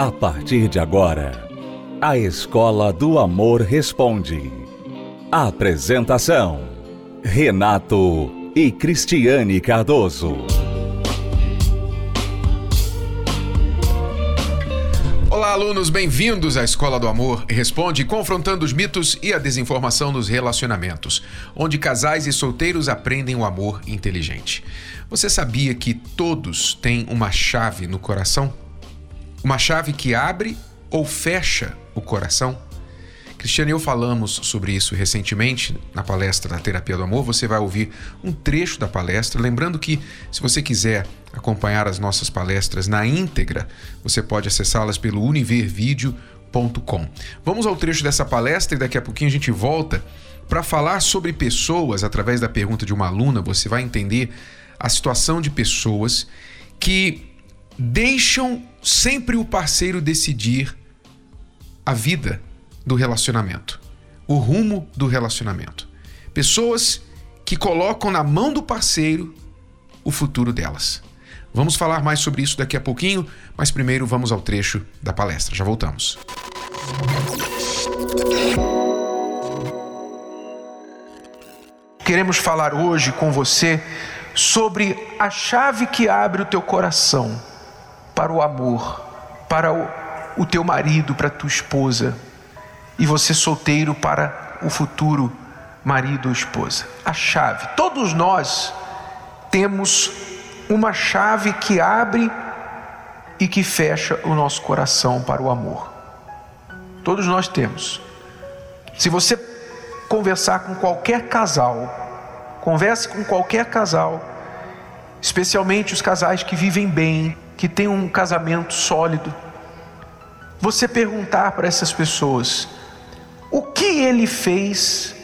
A partir de agora, a Escola do Amor Responde. Apresentação: Renato e Cristiane Cardoso. Olá, alunos, bem-vindos à Escola do Amor Responde, confrontando os mitos e a desinformação nos relacionamentos, onde casais e solteiros aprendem o amor inteligente. Você sabia que todos têm uma chave no coração? Uma chave que abre ou fecha o coração? Cristiane e eu falamos sobre isso recentemente na palestra da Terapia do Amor. Você vai ouvir um trecho da palestra. Lembrando que, se você quiser acompanhar as nossas palestras na íntegra, você pode acessá-las pelo univervideo.com. Vamos ao trecho dessa palestra e daqui a pouquinho a gente volta para falar sobre pessoas. Através da pergunta de uma aluna, você vai entender a situação de pessoas que deixam sempre o parceiro decidir a vida do relacionamento, o rumo do relacionamento. Pessoas que colocam na mão do parceiro o futuro delas. Vamos falar mais sobre isso daqui a pouquinho, mas primeiro vamos ao trecho da palestra. Já voltamos. Queremos falar hoje com você sobre a chave que abre o teu coração para o amor, para o, o teu marido, para a tua esposa, e você solteiro para o futuro marido ou esposa. A chave. Todos nós temos uma chave que abre e que fecha o nosso coração para o amor. Todos nós temos. Se você conversar com qualquer casal, converse com qualquer casal, especialmente os casais que vivem bem, que têm um casamento sólido, você perguntar para essas pessoas: o que ele fez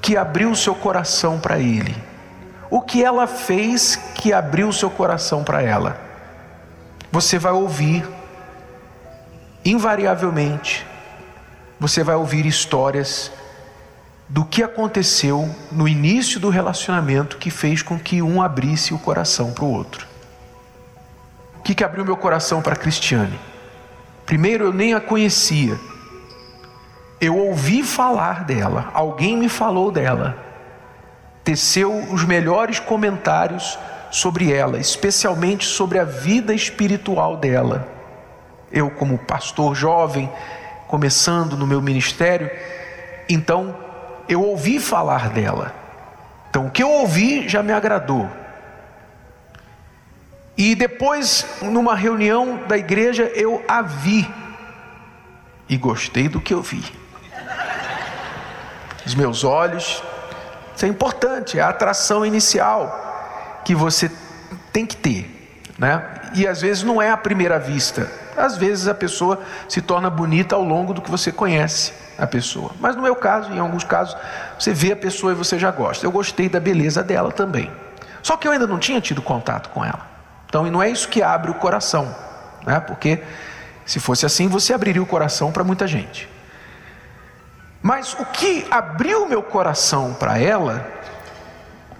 que abriu seu coração para ele? O que ela fez que abriu seu coração para ela? Você vai ouvir, invariavelmente, você vai ouvir histórias do que aconteceu no início do relacionamento que fez com que um abrisse o coração para o outro. O que, que abriu meu coração para a Cristiane? Primeiro, eu nem a conhecia. Eu ouvi falar dela, alguém me falou dela. Teceu os melhores comentários sobre ela, especialmente sobre a vida espiritual dela. Eu, como pastor jovem, começando no meu ministério, então eu ouvi falar dela. Então, o que eu ouvi já me agradou. E depois, numa reunião da igreja, eu a vi e gostei do que eu vi. Os meus olhos, isso é importante, é a atração inicial que você tem que ter, né? E às vezes não é a primeira vista, às vezes a pessoa se torna bonita ao longo do que você conhece a pessoa. Mas no meu caso, em alguns casos, você vê a pessoa e você já gosta. Eu gostei da beleza dela também. Só que eu ainda não tinha tido contato com ela. Então, e não é isso que abre o coração, né? porque se fosse assim, você abriria o coração para muita gente. Mas o que abriu meu coração para ela,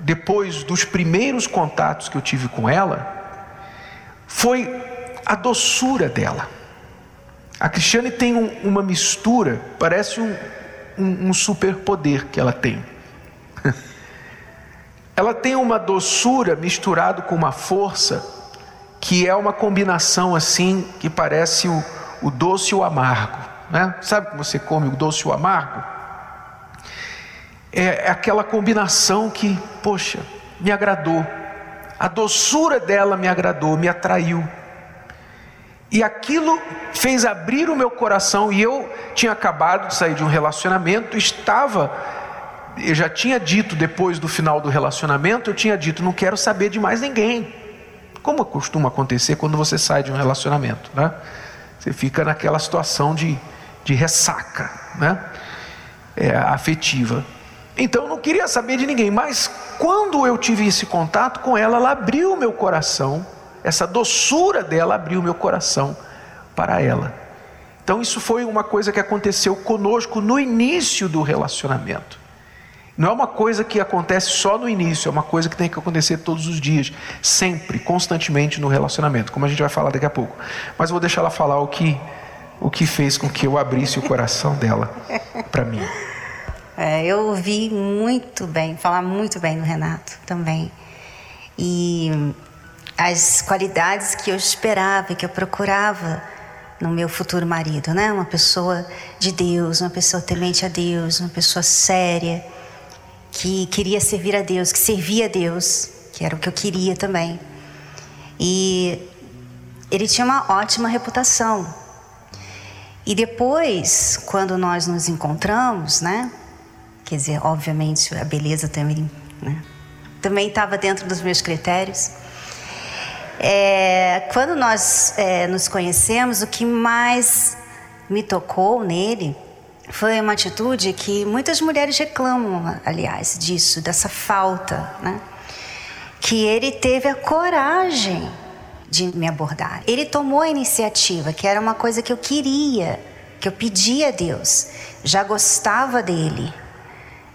depois dos primeiros contatos que eu tive com ela, foi a doçura dela. A Cristiane tem um, uma mistura, parece um, um, um superpoder que ela tem. ela tem uma doçura misturado com uma força que é uma combinação assim que parece o, o doce e o amargo. Né? Sabe como você come o doce e o amargo? É, é aquela combinação que, poxa, me agradou. A doçura dela me agradou, me atraiu. E aquilo fez abrir o meu coração. E eu tinha acabado de sair de um relacionamento, estava, eu já tinha dito depois do final do relacionamento, eu tinha dito: não quero saber de mais ninguém. Como costuma acontecer quando você sai de um relacionamento, né? Você fica naquela situação de, de ressaca, né? É, afetiva. Então não queria saber de ninguém, mas quando eu tive esse contato com ela, ela abriu meu coração, essa doçura dela abriu meu coração para ela. Então isso foi uma coisa que aconteceu conosco no início do relacionamento. Não é uma coisa que acontece só no início, é uma coisa que tem que acontecer todos os dias, sempre, constantemente no relacionamento, como a gente vai falar daqui a pouco. Mas eu vou deixar ela falar o que, o que fez com que eu abrisse o coração dela para mim. É, eu ouvi muito bem, falar muito bem do Renato também. E as qualidades que eu esperava, que eu procurava no meu futuro marido, né? Uma pessoa de Deus, uma pessoa temente a Deus, uma pessoa séria, que queria servir a Deus, que servia a Deus, que era o que eu queria também. E ele tinha uma ótima reputação. E depois, quando nós nos encontramos, né? Quer dizer, obviamente a beleza também, né? Também estava dentro dos meus critérios. É, quando nós é, nos conhecemos, o que mais me tocou nele foi uma atitude que muitas mulheres reclamam, aliás, disso, dessa falta, né? Que ele teve a coragem de me abordar. Ele tomou a iniciativa, que era uma coisa que eu queria, que eu pedia a Deus. Já gostava dele,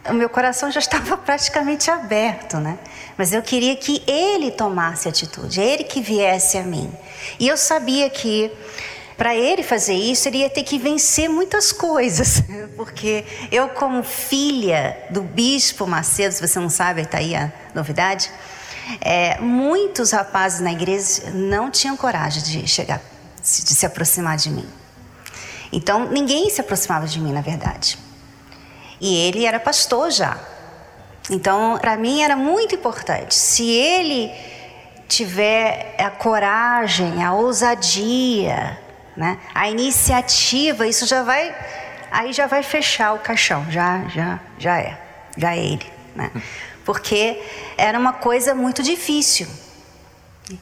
o meu coração já estava praticamente aberto, né? Mas eu queria que ele tomasse atitude, ele que viesse a mim. E eu sabia que para ele fazer isso, ele ia ter que vencer muitas coisas, porque eu, como filha do bispo Macedo, se você não sabe, está aí a novidade. É, muitos rapazes na igreja não tinham coragem de chegar, de se aproximar de mim. Então, ninguém se aproximava de mim, na verdade. E ele era pastor já. Então, para mim era muito importante. Se ele tiver a coragem, a ousadia, né, a iniciativa, isso já vai, aí já vai fechar o caixão, já, já, já é, já é ele, né? Porque era uma coisa muito difícil.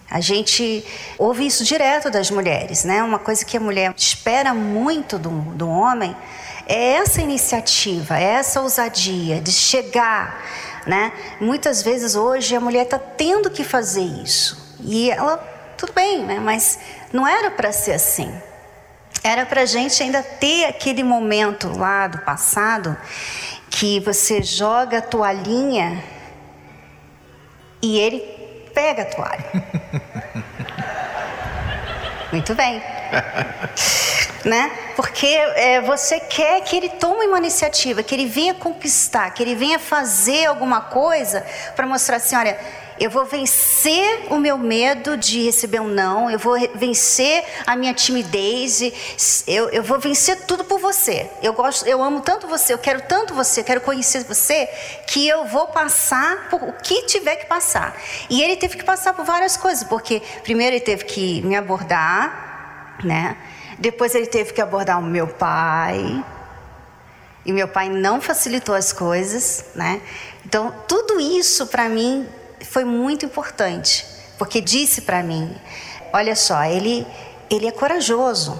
A gente ouve isso direto das mulheres, né? Uma coisa que a mulher espera muito do, do homem é essa iniciativa, é essa ousadia de chegar, né? Muitas vezes hoje a mulher está tendo que fazer isso e ela, tudo bem, né? Mas não era para ser assim. Era para a gente ainda ter aquele momento lá do passado que você joga a toalhinha e ele pega a toalha. Muito bem. Né? Porque é, você quer que ele tome uma iniciativa, que ele venha conquistar, que ele venha fazer alguma coisa para mostrar assim, olha, eu vou vencer o meu medo de receber um não, eu vou vencer a minha timidez, eu, eu vou vencer tudo por você. Eu gosto, eu amo tanto você, eu quero tanto você, eu quero conhecer você, que eu vou passar por o que tiver que passar. E ele teve que passar por várias coisas, porque primeiro ele teve que me abordar, né? Depois ele teve que abordar o meu pai. E meu pai não facilitou as coisas, né? Então, tudo isso para mim foi muito importante, porque disse para mim: olha só, ele, ele é corajoso,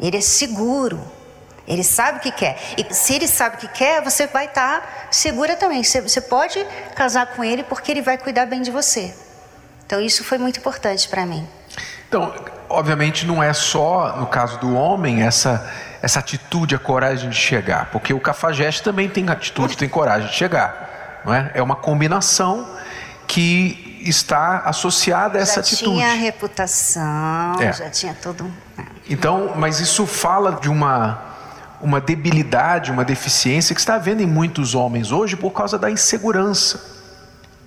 ele é seguro, ele sabe o que quer. E se ele sabe o que quer, você vai estar tá segura também. Você, você pode casar com ele porque ele vai cuidar bem de você. Então, isso foi muito importante para mim. Então, obviamente, não é só no caso do homem essa, essa atitude, a coragem de chegar, porque o cafajeste também tem atitude, tem coragem de chegar. Não é? é uma combinação que está associada a essa já atitude. Já tinha reputação, é. já tinha todo. Né? Então, mas isso fala de uma uma debilidade, uma deficiência que está havendo em muitos homens hoje por causa da insegurança.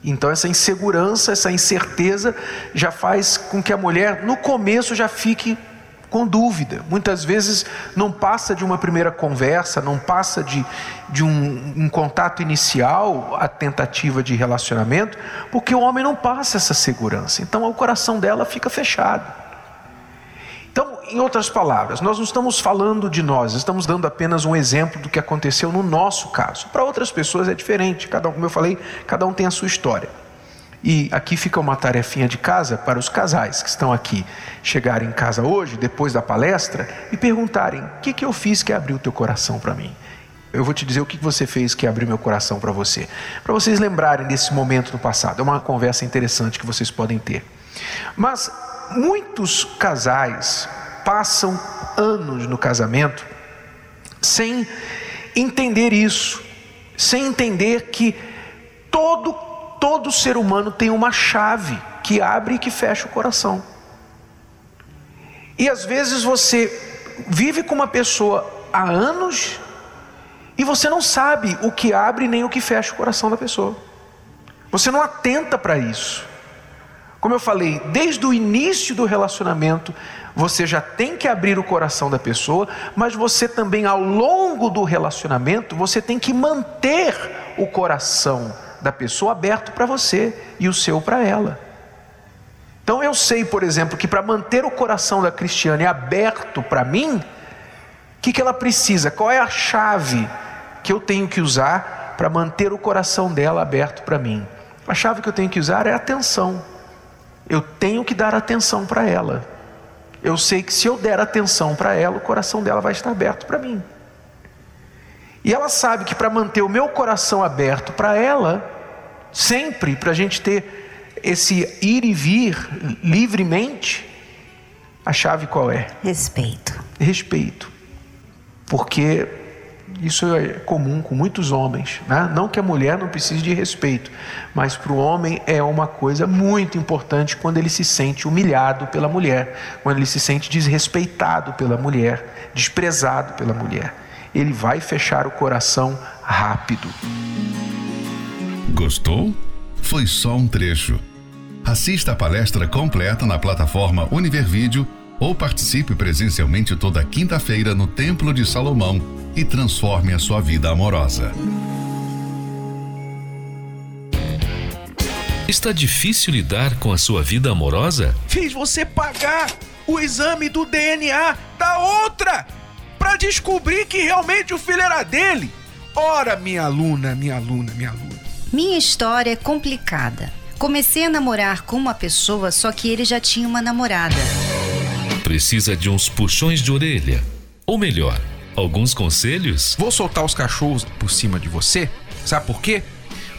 Então, essa insegurança, essa incerteza já faz com que a mulher, no começo, já fique com dúvida. Muitas vezes não passa de uma primeira conversa, não passa de, de um, um, contato inicial, a tentativa de relacionamento, porque o homem não passa essa segurança. Então, o coração dela fica fechado. Então, em outras palavras, nós não estamos falando de nós, estamos dando apenas um exemplo do que aconteceu no nosso caso. Para outras pessoas é diferente, cada um, como eu falei, cada um tem a sua história. E aqui fica uma tarefinha de casa para os casais que estão aqui chegarem em casa hoje, depois da palestra, e perguntarem: o que, que eu fiz que abriu o teu coração para mim? Eu vou te dizer o que você fez que abriu meu coração para você. Para vocês lembrarem desse momento no passado. É uma conversa interessante que vocês podem ter. Mas muitos casais passam anos no casamento sem entender isso, sem entender que todo todo ser humano tem uma chave que abre e que fecha o coração. E às vezes você vive com uma pessoa há anos e você não sabe o que abre nem o que fecha o coração da pessoa. Você não atenta para isso. Como eu falei, desde o início do relacionamento, você já tem que abrir o coração da pessoa, mas você também ao longo do relacionamento, você tem que manter o coração da pessoa aberto para você e o seu para ela. Então eu sei, por exemplo, que para manter o coração da Cristiane aberto para mim, o que, que ela precisa? Qual é a chave que eu tenho que usar para manter o coração dela aberto para mim? A chave que eu tenho que usar é atenção. Eu tenho que dar atenção para ela. Eu sei que se eu der atenção para ela, o coração dela vai estar aberto para mim. E ela sabe que para manter o meu coração aberto para ela, sempre para a gente ter esse ir e vir livremente, a chave qual é? Respeito. Respeito. Porque isso é comum com muitos homens. Né? Não que a mulher não precise de respeito, mas para o homem é uma coisa muito importante quando ele se sente humilhado pela mulher, quando ele se sente desrespeitado pela mulher, desprezado pela mulher. Ele vai fechar o coração rápido. Gostou? Foi só um trecho. Assista a palestra completa na plataforma Univervídeo ou participe presencialmente toda quinta-feira no Templo de Salomão e transforme a sua vida amorosa. Está difícil lidar com a sua vida amorosa? Fiz você pagar o exame do DNA da outra para descobrir que realmente o filho era dele. Ora, minha aluna, minha aluna, minha aluna. Minha história é complicada. Comecei a namorar com uma pessoa, só que ele já tinha uma namorada. Precisa de uns puxões de orelha. Ou melhor, alguns conselhos? Vou soltar os cachorros por cima de você. Sabe por quê?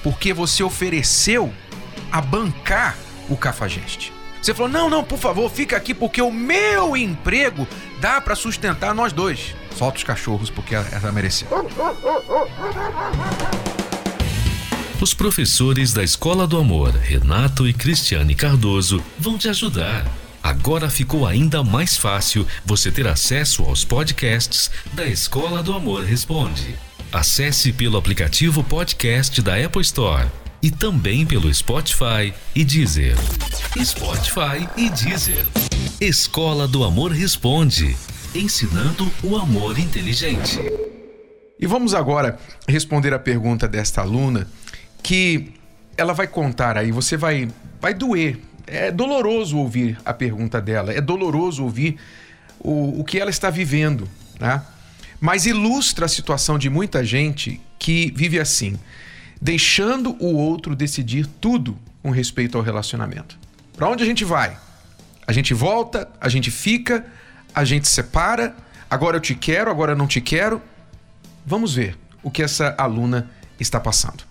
Porque você ofereceu a bancar o cafajeste. Você falou: "Não, não, por favor, fica aqui porque o meu emprego dá para sustentar nós dois". Solta os cachorros porque ela mereceu. Os professores da Escola do Amor, Renato e Cristiane Cardoso, vão te ajudar. Agora ficou ainda mais fácil você ter acesso aos podcasts da Escola do Amor Responde. Acesse pelo aplicativo podcast da Apple Store e também pelo Spotify e Deezer. Spotify e Deezer. Escola do Amor Responde ensinando o amor inteligente. E vamos agora responder a pergunta desta aluna que ela vai contar aí, você vai vai doer. É doloroso ouvir a pergunta dela, é doloroso ouvir o, o que ela está vivendo, né? Mas ilustra a situação de muita gente que vive assim, deixando o outro decidir tudo com respeito ao relacionamento. Para onde a gente vai? A gente volta, a gente fica, a gente separa, agora eu te quero, agora eu não te quero. Vamos ver o que essa aluna está passando.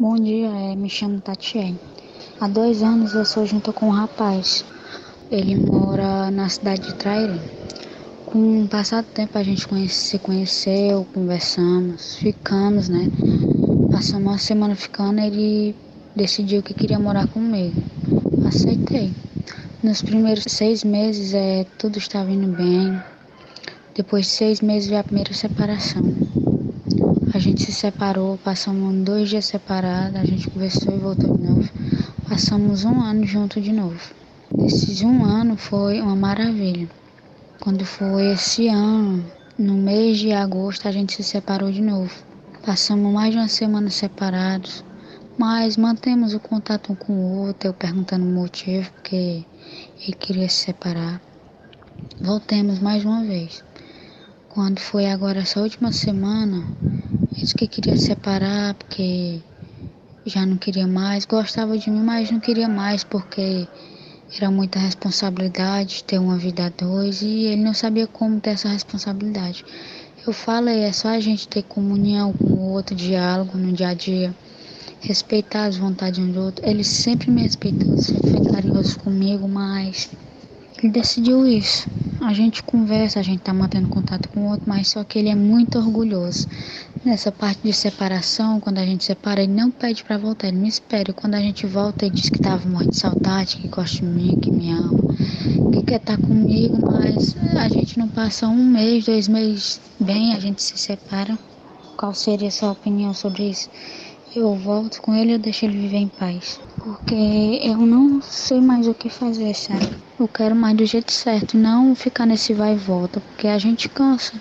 Bom dia, é, me chamo Tatiane. Há dois anos eu sou junto com um rapaz. Ele mora na cidade de Trairi. Com o passar do tempo a gente conhece, se conheceu, conversamos, ficamos, né? Passamos uma semana ficando, ele decidiu que queria morar comigo. Aceitei. Nos primeiros seis meses é, tudo estava indo bem. Depois de seis meses veio a primeira separação. A gente se separou, passamos dois dias separados, a gente conversou e voltou de novo. Passamos um ano junto de novo. Esses um ano foi uma maravilha. Quando foi esse ano, no mês de agosto, a gente se separou de novo. Passamos mais de uma semana separados, mas mantemos o contato um com o outro, eu perguntando o motivo, porque ele queria se separar. Voltemos mais uma vez. Quando foi agora essa última semana, ele disse que queria se separar porque já não queria mais, gostava de mim, mas não queria mais porque era muita responsabilidade ter uma vida a dois e ele não sabia como ter essa responsabilidade. Eu falei, é só a gente ter comunhão com o outro, diálogo no dia a dia respeitar as vontades um do outro. Ele sempre me respeitou, sempre foi carinhoso comigo, mas ele decidiu isso. A gente conversa, a gente tá mantendo contato com o outro, mas só que ele é muito orgulhoso. Nessa parte de separação, quando a gente separa, ele não pede para voltar, ele me espera. Quando a gente volta, ele diz que tava morrendo de saudade, que gosta de mim, que me ama, que quer estar tá comigo, mas a gente não passa um mês, dois meses bem, a gente se separa. Qual seria a sua opinião sobre isso? Eu volto com ele ou deixo ele viver em paz? Porque eu não sei mais o que fazer, sabe? Eu quero mais do jeito certo, não ficar nesse vai e volta, porque a gente cansa.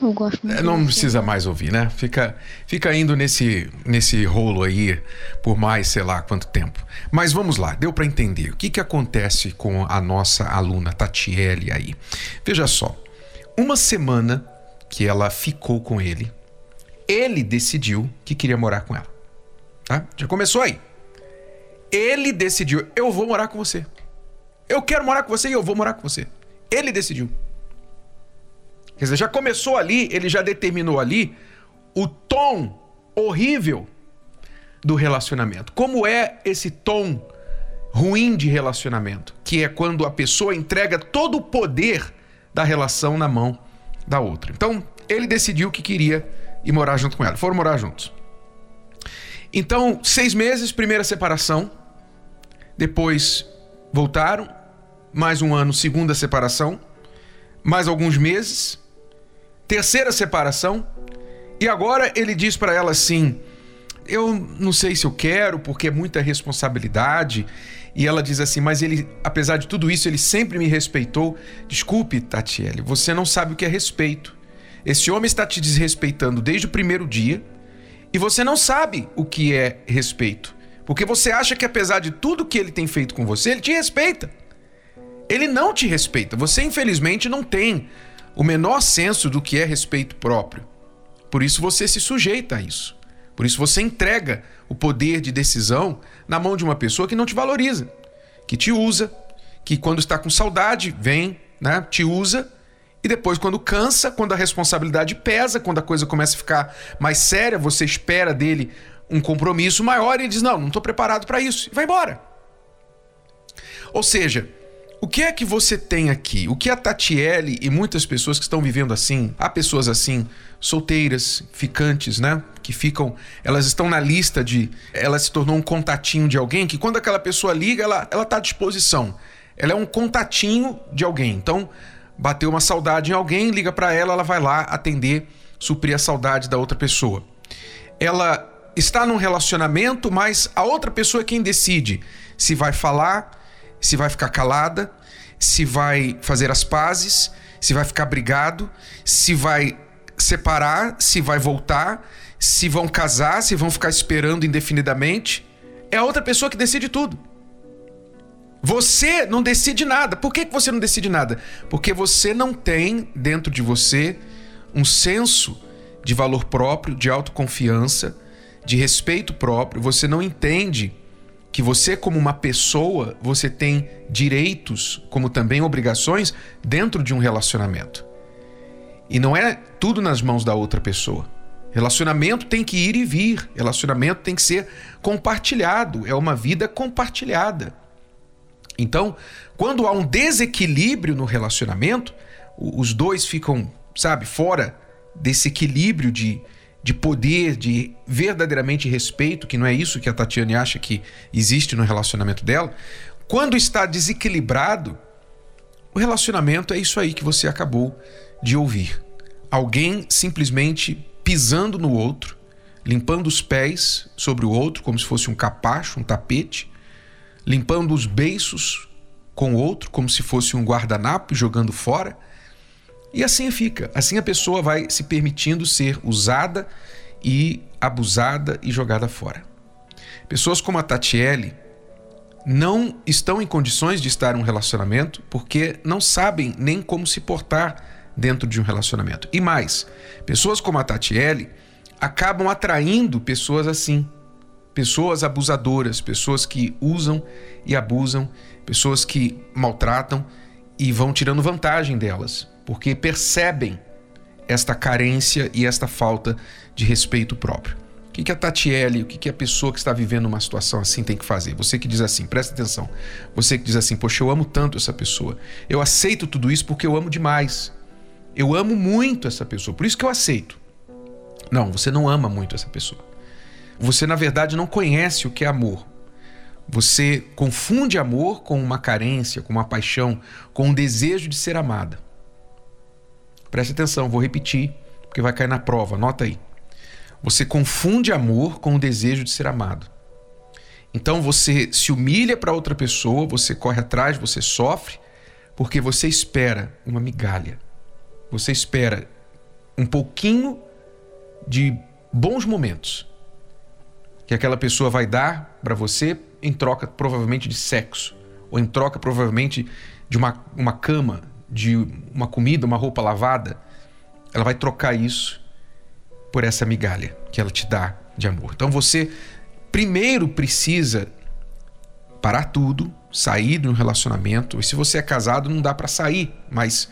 Eu gosto muito. É, não precisa mais ouvir, né? Fica, fica indo nesse, nesse rolo aí por mais sei lá quanto tempo. Mas vamos lá, deu para entender o que, que acontece com a nossa aluna Tatiele aí. Veja só, uma semana que ela ficou com ele, ele decidiu que queria morar com ela. Tá? Já começou aí. Ele decidiu: eu vou morar com você. Eu quero morar com você e eu vou morar com você. Ele decidiu. Quer dizer, já começou ali, ele já determinou ali o tom horrível do relacionamento. Como é esse tom ruim de relacionamento? Que é quando a pessoa entrega todo o poder da relação na mão da outra. Então, ele decidiu que queria ir morar junto com ela. Foram morar juntos. Então, seis meses, primeira separação. Depois voltaram. Mais um ano, segunda separação. Mais alguns meses. Terceira separação. E agora ele diz para ela assim: Eu não sei se eu quero, porque é muita responsabilidade. E ela diz assim: Mas ele, apesar de tudo isso, ele sempre me respeitou. Desculpe, Tatiele, você não sabe o que é respeito. Esse homem está te desrespeitando desde o primeiro dia e você não sabe o que é respeito. Porque você acha que apesar de tudo que ele tem feito com você, ele te respeita. Ele não te respeita. Você, infelizmente, não tem o menor senso do que é respeito próprio. Por isso você se sujeita a isso. Por isso você entrega o poder de decisão na mão de uma pessoa que não te valoriza, que te usa, que quando está com saudade, vem, né, te usa e depois, quando cansa, quando a responsabilidade pesa, quando a coisa começa a ficar mais séria, você espera dele um compromisso maior e diz: Não, não estou preparado para isso. E vai embora. Ou seja, o que é que você tem aqui? O que a Tatiele e muitas pessoas que estão vivendo assim, há pessoas assim, solteiras, ficantes, né? Que ficam, elas estão na lista de. Ela se tornou um contatinho de alguém que quando aquela pessoa liga, ela, ela tá à disposição. Ela é um contatinho de alguém. Então, bateu uma saudade em alguém, liga para ela, ela vai lá atender, suprir a saudade da outra pessoa. Ela está num relacionamento, mas a outra pessoa é quem decide se vai falar, se vai ficar calada, se vai fazer as pazes, se vai ficar brigado, se vai separar, se vai voltar, se vão casar, se vão ficar esperando indefinidamente. É a outra pessoa que decide tudo. Você não decide nada. Por que você não decide nada? Porque você não tem dentro de você um senso de valor próprio, de autoconfiança, de respeito próprio. Você não entende que você, como uma pessoa, você tem direitos, como também obrigações, dentro de um relacionamento. E não é tudo nas mãos da outra pessoa. Relacionamento tem que ir e vir, relacionamento tem que ser compartilhado, é uma vida compartilhada. Então, quando há um desequilíbrio no relacionamento, os dois ficam, sabe, fora desse equilíbrio de, de poder, de verdadeiramente respeito, que não é isso que a Tatiane acha que existe no relacionamento dela. Quando está desequilibrado, o relacionamento é isso aí que você acabou de ouvir. Alguém simplesmente pisando no outro, limpando os pés sobre o outro como se fosse um capacho, um tapete, limpando os beiços com o outro, como se fosse um guardanapo jogando fora. E assim fica. Assim a pessoa vai se permitindo ser usada e abusada e jogada fora. Pessoas como a Tatiele não estão em condições de estar em um relacionamento porque não sabem nem como se portar dentro de um relacionamento. E mais, pessoas como a Tatiele acabam atraindo pessoas assim, pessoas abusadoras, pessoas que usam e abusam, pessoas que maltratam e vão tirando vantagem delas, porque percebem esta carência e esta falta de respeito próprio. que, que a Tatiele, o que, que a pessoa que está vivendo uma situação assim tem que fazer? Você que diz assim, presta atenção. Você que diz assim, poxa, eu amo tanto essa pessoa. Eu aceito tudo isso porque eu amo demais. Eu amo muito essa pessoa, por isso que eu aceito. Não, você não ama muito essa pessoa. Você, na verdade, não conhece o que é amor. Você confunde amor com uma carência, com uma paixão, com um desejo de ser amada. Preste atenção, vou repetir, porque vai cair na prova, anota aí. Você confunde amor com o desejo de ser amado. Então você se humilha para outra pessoa, você corre atrás, você sofre, porque você espera uma migalha. Você espera um pouquinho de bons momentos que aquela pessoa vai dar para você em troca provavelmente de sexo, ou em troca provavelmente de uma, uma cama, de uma comida, uma roupa lavada. Ela vai trocar isso por essa migalha que ela te dá de amor. Então você primeiro precisa parar tudo, sair de um relacionamento. E se você é casado, não dá para sair, mas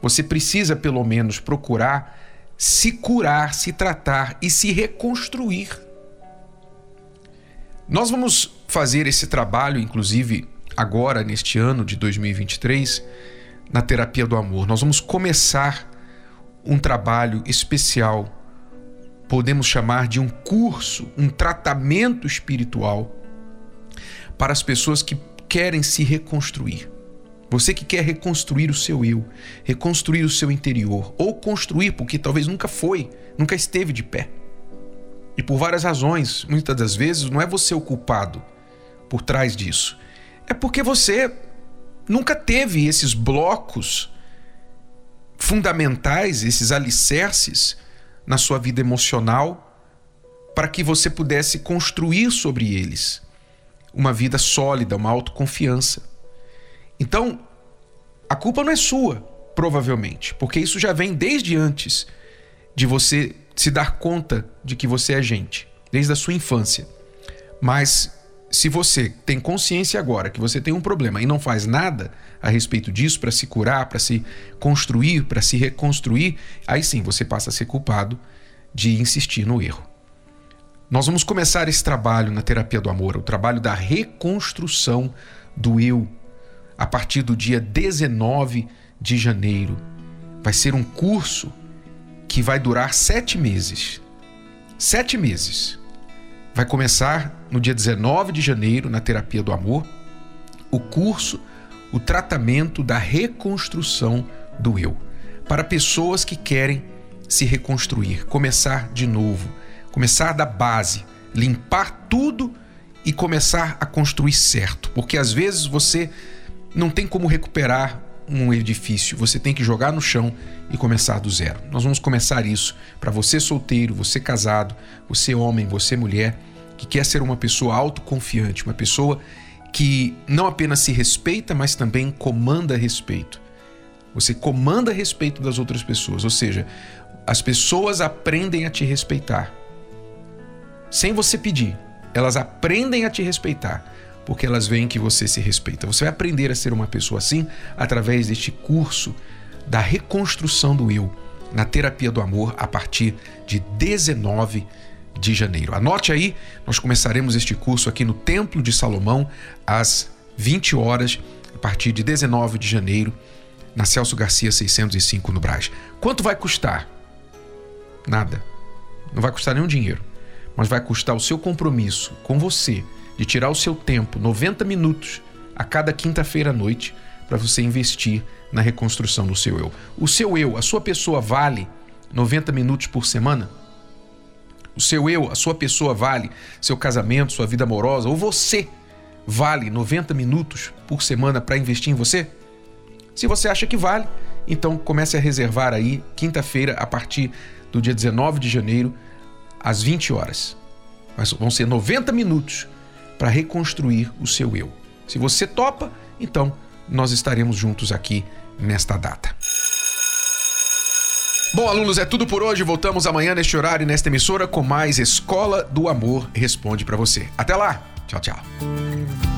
você precisa pelo menos procurar se curar, se tratar e se reconstruir. Nós vamos fazer esse trabalho, inclusive agora, neste ano de 2023, na terapia do amor. Nós vamos começar um trabalho especial podemos chamar de um curso, um tratamento espiritual para as pessoas que querem se reconstruir. Você que quer reconstruir o seu eu, reconstruir o seu interior, ou construir porque talvez nunca foi, nunca esteve de pé. E por várias razões, muitas das vezes não é você o culpado por trás disso. É porque você nunca teve esses blocos fundamentais, esses alicerces na sua vida emocional para que você pudesse construir sobre eles uma vida sólida, uma autoconfiança. Então, a culpa não é sua, provavelmente, porque isso já vem desde antes de você se dar conta de que você é gente, desde a sua infância. Mas se você tem consciência agora que você tem um problema e não faz nada a respeito disso para se curar, para se construir, para se reconstruir, aí sim você passa a ser culpado de insistir no erro. Nós vamos começar esse trabalho na terapia do amor, o trabalho da reconstrução do eu, a partir do dia 19 de janeiro. Vai ser um curso que vai durar sete meses. Sete meses vai começar no dia 19 de janeiro, na Terapia do Amor, o curso, o tratamento da reconstrução do eu, para pessoas que querem se reconstruir, começar de novo, começar da base, limpar tudo e começar a construir certo, porque às vezes você não tem como recuperar um edifício, você tem que jogar no chão e começar do zero. Nós vamos começar isso para você solteiro, você casado, você homem, você mulher, que quer ser uma pessoa autoconfiante, uma pessoa que não apenas se respeita, mas também comanda respeito. Você comanda respeito das outras pessoas, ou seja, as pessoas aprendem a te respeitar. Sem você pedir, elas aprendem a te respeitar porque elas veem que você se respeita. Você vai aprender a ser uma pessoa assim através deste curso da reconstrução do eu na terapia do amor a partir de 19 de janeiro. Anote aí, nós começaremos este curso aqui no Templo de Salomão às 20 horas a partir de 19 de janeiro na Celso Garcia 605 no Brás. Quanto vai custar? Nada. Não vai custar nenhum dinheiro, mas vai custar o seu compromisso com você de tirar o seu tempo, 90 minutos a cada quinta-feira à noite, para você investir na reconstrução do seu eu. O seu eu, a sua pessoa vale 90 minutos por semana? O seu eu, a sua pessoa vale seu casamento, sua vida amorosa, ou você vale 90 minutos por semana para investir em você? Se você acha que vale, então comece a reservar aí quinta-feira a partir do dia 19 de janeiro às 20 horas. Mas vão ser 90 minutos para reconstruir o seu eu. Se você topa, então nós estaremos juntos aqui nesta data. Bom, alunos, é tudo por hoje. Voltamos amanhã neste horário e nesta emissora com mais Escola do Amor Responde para você. Até lá. Tchau, tchau.